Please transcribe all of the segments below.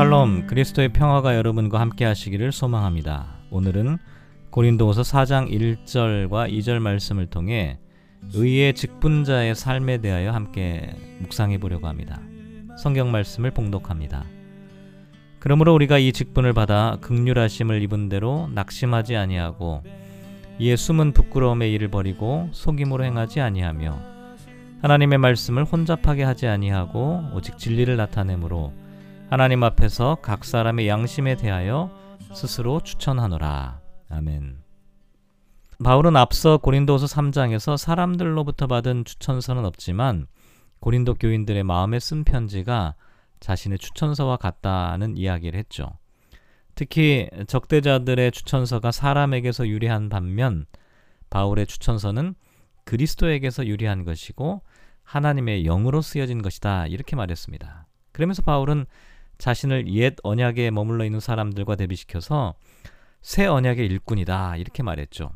샬롬 그리스도의 평화가 여러분과 함께 하시기를 소망합니다. 오늘은 고린도후서 4장 1절과 2절 말씀을 통해 의의 직분자의 삶에 대하여 함께 묵상해 보려고 합니다. 성경 말씀을 봉독합니다. 그러므로 우리가 이 직분을 받아 극률하심을 입은 대로 낙심하지 아니하고 이에 숨은 부끄러움의 일을 버리고 속임으로 행하지 아니하며 하나님의 말씀을 혼잡하게 하지 아니하고 오직 진리를 나타내므로 하나님 앞에서 각 사람의 양심에 대하여 스스로 추천하노라. 아멘. 바울은 앞서 고린도서 3장에서 사람들로부터 받은 추천서는 없지만 고린도 교인들의 마음에 쓴 편지가 자신의 추천서와 같다는 이야기를 했죠. 특히 적대자들의 추천서가 사람에게서 유리한 반면 바울의 추천서는 그리스도에게서 유리한 것이고 하나님의 영으로 쓰여진 것이다. 이렇게 말했습니다. 그러면서 바울은 자신을 옛 언약에 머물러 있는 사람들과 대비시켜서 새 언약의 일꾼이다. 이렇게 말했죠.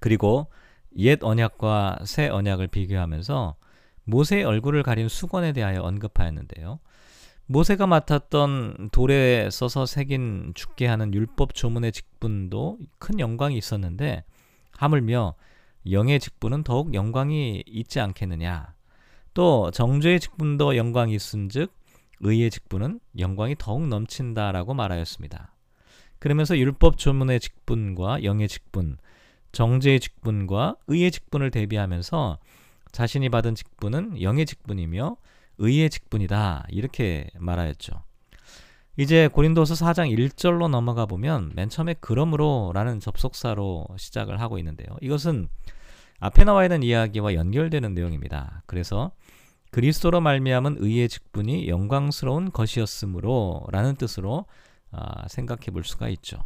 그리고 옛 언약과 새 언약을 비교하면서 모세의 얼굴을 가린 수건에 대하여 언급하였는데요. 모세가 맡았던 돌에 써서 새긴 죽게 하는 율법 조문의 직분도 큰 영광이 있었는데 하물며 영의 직분은 더욱 영광이 있지 않겠느냐. 또 정죄의 직분도 영광이 있은즉 의의 직분은 영광이 더욱 넘친다라고 말하였습니다. 그러면서 율법 조문의 직분과 영의 직분, 정죄의 직분과 의의 직분을 대비하면서 자신이 받은 직분은 영의 직분이며 의의 직분이다. 이렇게 말하였죠. 이제 고린도서 4장 1절로 넘어가 보면 맨 처음에 그러므로라는 접속사로 시작을 하고 있는데요. 이것은 앞에 나와 있는 이야기와 연결되는 내용입니다. 그래서 그리스도로 말미암은 의의 직분이 영광스러운 것이었으므로라는 뜻으로 아, 생각해 볼 수가 있죠.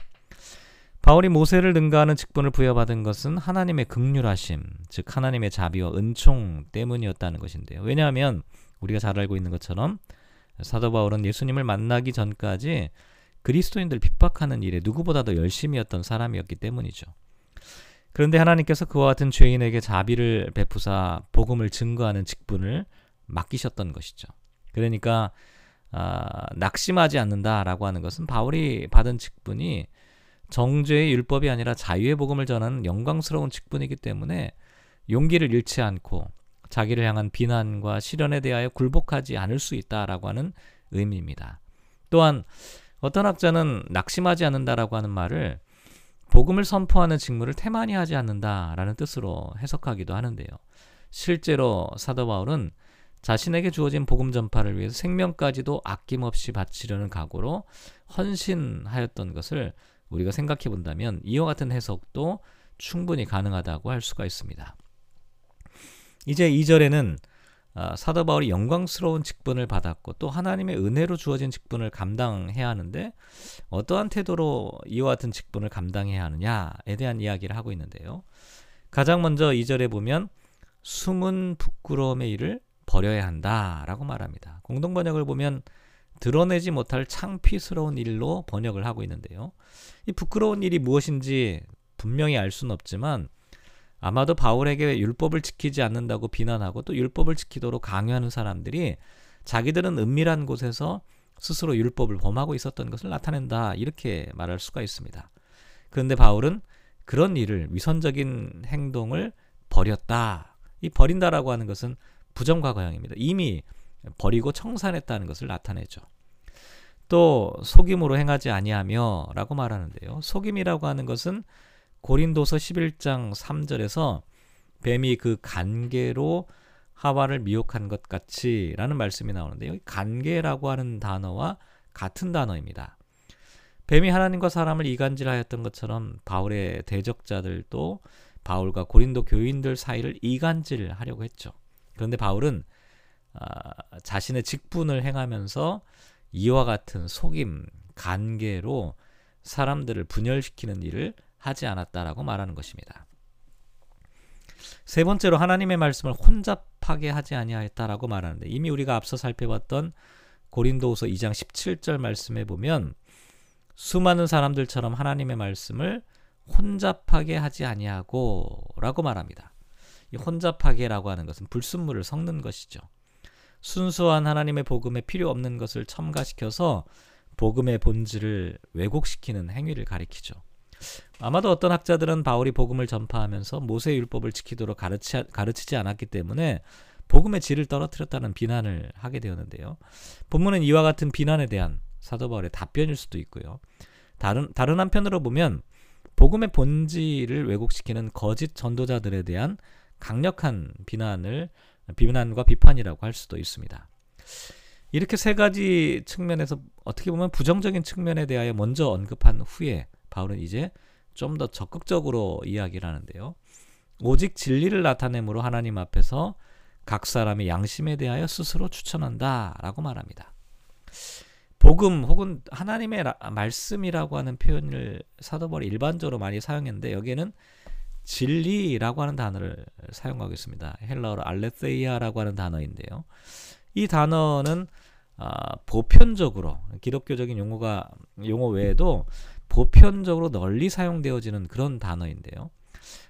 바울이 모세를 능가하는 직분을 부여받은 것은 하나님의 극률하심, 즉 하나님의 자비와 은총 때문이었다는 것인데요. 왜냐하면 우리가 잘 알고 있는 것처럼 사도 바울은 예수님을 만나기 전까지 그리스도인들 핍박하는 일에 누구보다도 열심이었던 사람이었기 때문이죠. 그런데 하나님께서 그와 같은 죄인에게 자비를 베푸사 복음을 증거하는 직분을 맡기셨던 것이죠. 그러니까 아, 낙심하지 않는다라고 하는 것은 바울이 받은 직분이 정죄의 율법이 아니라 자유의 복음을 전하는 영광스러운 직분이기 때문에 용기를 잃지 않고 자기를 향한 비난과 시련에 대하여 굴복하지 않을 수 있다라고 하는 의미입니다. 또한 어떤 학자는 낙심하지 않는다라고 하는 말을 복음을 선포하는 직무를 태만히 하지 않는다라는 뜻으로 해석하기도 하는데요. 실제로 사도 바울은 자신에게 주어진 복음 전파를 위해서 생명까지도 아낌없이 바치려는 각오로 헌신하였던 것을 우리가 생각해 본다면 이와 같은 해석도 충분히 가능하다고 할 수가 있습니다. 이제 2절에는 아, 사도 바울이 영광스러운 직분을 받았고 또 하나님의 은혜로 주어진 직분을 감당해야 하는데 어떠한 태도로 이와 같은 직분을 감당해야 하느냐에 대한 이야기를 하고 있는데요. 가장 먼저 2절에 보면 숨은 부끄러움의 일을 버려야 한다라고 말합니다. 공동 번역을 보면 드러내지 못할 창피스러운 일로 번역을 하고 있는데요. 이 부끄러운 일이 무엇인지 분명히 알 수는 없지만 아마도 바울에게 율법을 지키지 않는다고 비난하고 또 율법을 지키도록 강요하는 사람들이 자기들은 은밀한 곳에서 스스로 율법을 범하고 있었던 것을 나타낸다 이렇게 말할 수가 있습니다. 그런데 바울은 그런 일을 위선적인 행동을 버렸다. 이 버린다라고 하는 것은 부정과거형입니다. 이미 버리고 청산했다는 것을 나타내죠. 또 속임으로 행하지 아니하며라고 말하는데요. 속임이라고 하는 것은 고린도서 11장 3절에서 뱀이 그 간계로 하와를 미혹한 것 같이라는 말씀이 나오는데요. 간계라고 하는 단어와 같은 단어입니다. 뱀이 하나님과 사람을 이간질하였던 것처럼 바울의 대적자들도 바울과 고린도 교인들 사이를 이간질하려고 했죠. 그런데 바울은 아, 자신의 직분을 행하면서 이와 같은 속임, 간계로 사람들을 분열시키는 일을 하지 않았다라고 말하는 것입니다. 세 번째로 하나님의 말씀을 혼잡하게 하지 아니하였다라고 말하는데 이미 우리가 앞서 살펴봤던 고린도후서 2장 17절 말씀에 보면 수많은 사람들처럼 하나님의 말씀을 혼잡하게 하지 아니하고라고 말합니다. 이 혼잡하게라고 하는 것은 불순물을 섞는 것이죠. 순수한 하나님의 복음에 필요 없는 것을 첨가시켜서 복음의 본질을 왜곡시키는 행위를 가리키죠. 아마도 어떤 학자들은 바울이 복음을 전파하면서 모세 율법을 지키도록 가르치, 가르치지 않았기 때문에 복음의 질을 떨어뜨렸다는 비난을 하게 되었는데요. 본문은 이와 같은 비난에 대한 사도 바울의 답변일 수도 있고요. 다른 다른 한편으로 보면 복음의 본질을 왜곡시키는 거짓 전도자들에 대한 강력한 비난을 비난과 비판이라고 할 수도 있습니다. 이렇게 세 가지 측면에서 어떻게 보면 부정적인 측면에 대하여 먼저 언급한 후에 바울은 이제 좀 더 적극적으로 이야기를 하는데요. 오직 진리를 나타내므로 하나님 앞에서 각 사람의 양심에 대하여 스스로 추천한다라고 말합니다. 복음 혹은 하나님의 말씀이라고 하는 표현을 사도 바울이 일반적으로 많이 사용했는데 여기에는 진리라고 하는 단어를 사용하고 있습니다. 헬라어로 알레세이아라고 하는 단어인데요. 이 단어는 아, 보편적으로 기독교적인 용어가 용어 외에도 보편적으로 널리 사용되어지는 그런 단어인데요.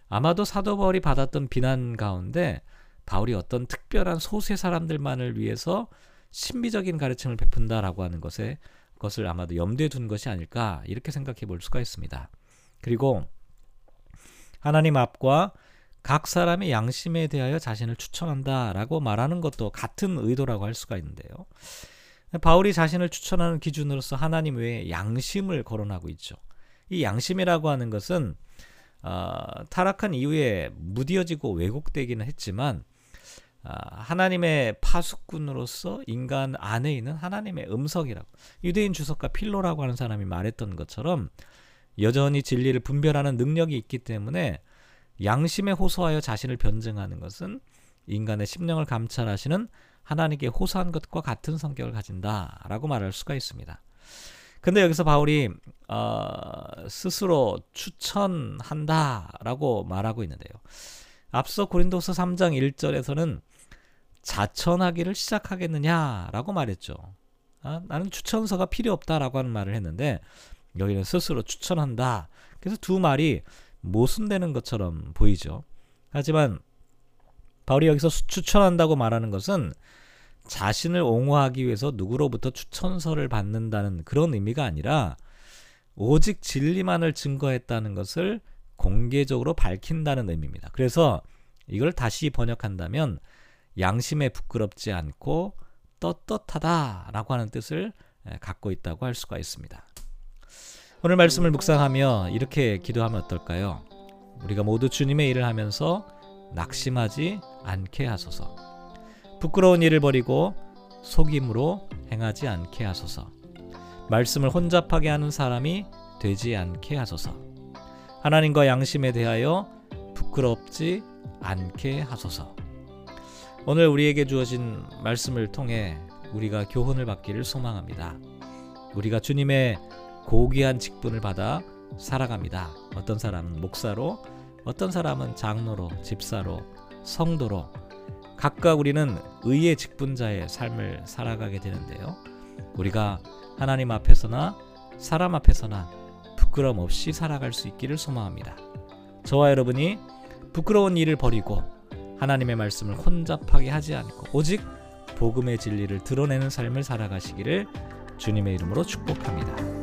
아마도 사도 바울이 받았던 비난 가운데 바울이 어떤 특별한 소수의 사람들만을 위해서 신비적인 가르침을 베푼다라고 하는 것에 것을 아마도 염두에 둔 것이 아닐까 이렇게 생각해 볼 수가 있습니다. 그리고 하나님 앞과 각 사람의 양심에 대하여 자신을 추천한다라고 말하는 것도 같은 의도라고 할 수가 있는데요. 바울이 자신을 추천하는 기준으로서 하나님 외에 양심을 거론하고 있죠. 이 양심이라고 하는 것은 어, 타락한 이후에 무디어지고 왜곡되기는 했지만 어, 하나님의 파수꾼으로서 인간 안에 있는 하나님의 음성이라고 유대인 주석가 필로라고 하는 사람이 말했던 것처럼 여전히 진리를 분별하는 능력이 있기 때문에 양심에 호소하여 자신을 변증하는 것은 인간의 심령을 감찰하시는 하나님께 호소한 것과 같은 성격을 가진다라고 말할 수가 있습니다. 근데 여기서 바울이 어, 스스로 추천한다라고 말하고 있는데요. 앞서 고린도서 3장 1절에서는 자천하기를 시작하겠느냐라고 말했죠. 아, 나는 추천서가 필요 없다라고 하는 말을 했는데 여기는 스스로 추천한다. 그래서 두 말이 모순되는 것처럼 보이죠. 하지만 바울이 여기서 추천한다고 말하는 것은 자신을 옹호하기 위해서 누구로부터 추천서를 받는다는 그런 의미가 아니라 오직 진리만을 증거했다는 것을 공개적으로 밝힌다는 의미입니다. 그래서 이걸 다시 번역한다면 양심에 부끄럽지 않고 떳떳하다라고 하는 뜻을 갖고 있다고 할 수가 있습니다. 오늘 말씀을 묵상하며 이렇게 기도하면 어떨까요? 우리가 모두 주님의 일을 하면서 낙심하지 않게 하소서. 부끄러운 일을 버리고 속임으로 행하지 않게 하소서. 말씀을 혼잡하게 하는 사람이 되지 않게 하소서. 하나님과 양심에 대하여 부끄럽지 않게 하소서. 오늘 우리에게 주어진 말씀을 통해 우리가 교훈을 받기를 소망합니다. 우리가 주님의 고귀한 직분을 받아 살아갑니다. 어떤 사람은 목사로, 어떤 사람은 장로로, 집사로, 성도로 각각 우리는 의의 직분자의 삶을 살아가게 되는데요. 우리가 하나님 앞에서나 사람 앞에서나 부끄럼 없이 살아갈 수 있기를 소망합니다. 저와 여러분이 부끄러운 일을 버리고 하나님의 말씀을 혼잡하게 하지 않고 오직 복음의 진리를 드러내는 삶을 살아가시기를 주님의 이름으로 축복합니다.